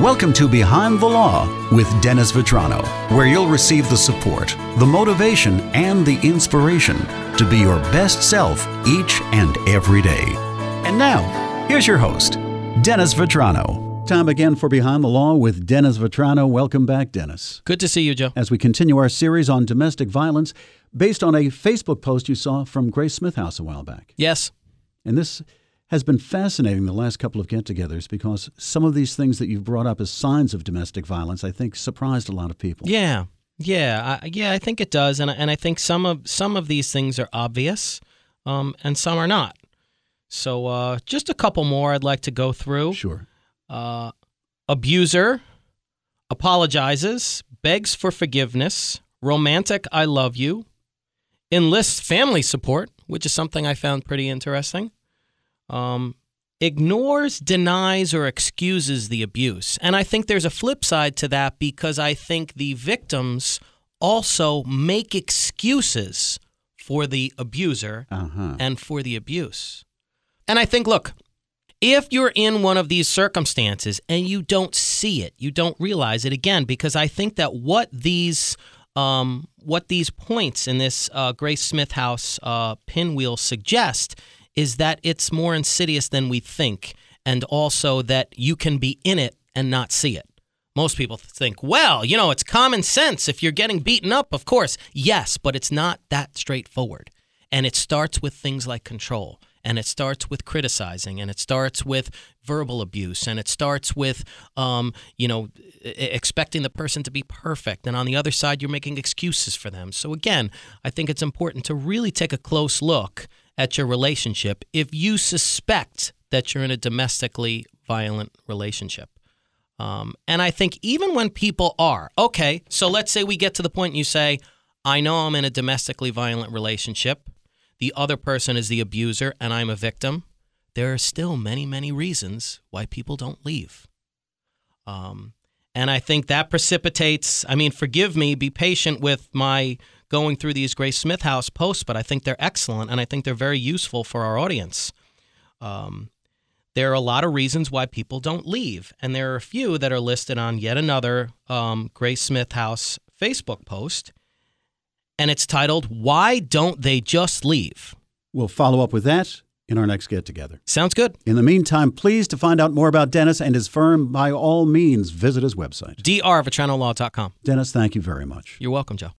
Welcome to Behind the Law with Dennis Vitrano, where you'll receive the support, the motivation, and the inspiration to be your best self each and every day. And now, here's your host, Dennis Vitrano. Time again for Behind the Law with Dennis Vitrano. Welcome back, Dennis. Good to see you, Joe. As we continue our series on domestic violence based on a Facebook post you saw from Grace Smithhouse a while back. Yes. And this has been fascinating the last couple of get togethers because some of these things that you've brought up as signs of domestic violence, I think, surprised a lot of people. Yeah. Yeah, I, yeah, I think it does, and and I think some of some of these things are obvious, um, and some are not. So, uh, just a couple more I'd like to go through. Sure. Uh, abuser apologizes, begs for forgiveness, romantic "I love you," enlists family support, which is something I found pretty interesting um, ignores, denies, or excuses the abuse. And I think there's a flip side to that because I think the victims also make excuses for the abuser uh-huh. and for the abuse. And I think, look, if you're in one of these circumstances and you don't see it, you don't realize it again, because I think that what these um, what these points in this uh, Grace Smithhouse uh, pinwheel suggest is that it's more insidious than we think, and also that you can be in it and not see it. Most people think, well, you know, it's common sense. If you're getting beaten up, of course. Yes, but it's not that straightforward. And it starts with things like control, and it starts with criticizing, and it starts with verbal abuse, and it starts with, um, you know, expecting the person to be perfect. And on the other side, you're making excuses for them. So, again, I think it's important to really take a close look at your relationship if you suspect that you're in a domestically violent relationship. Um, and I think even when people are, okay, so let's say we get to the point you say, I know I'm in a domestically violent relationship, the other person is the abuser, and I'm a victim. There are still many, many reasons why people don't leave. Um, and I think that precipitates, I mean, forgive me, be patient with my going through these Grace Smithhouse posts, but I think they're excellent and I think they're very useful for our audience. Um, there are a lot of reasons why people don't leave, and there are a few that are listed on yet another um, Grace Smithhouse Facebook post, and it's titled "Why Don't They Just Leave?" We'll follow up with that in our next get together. Sounds good. In the meantime, please to find out more about Dennis and his firm, by all means, visit his website. drvitranolaw.com. Dennis, thank you very much. You're welcome, Joe.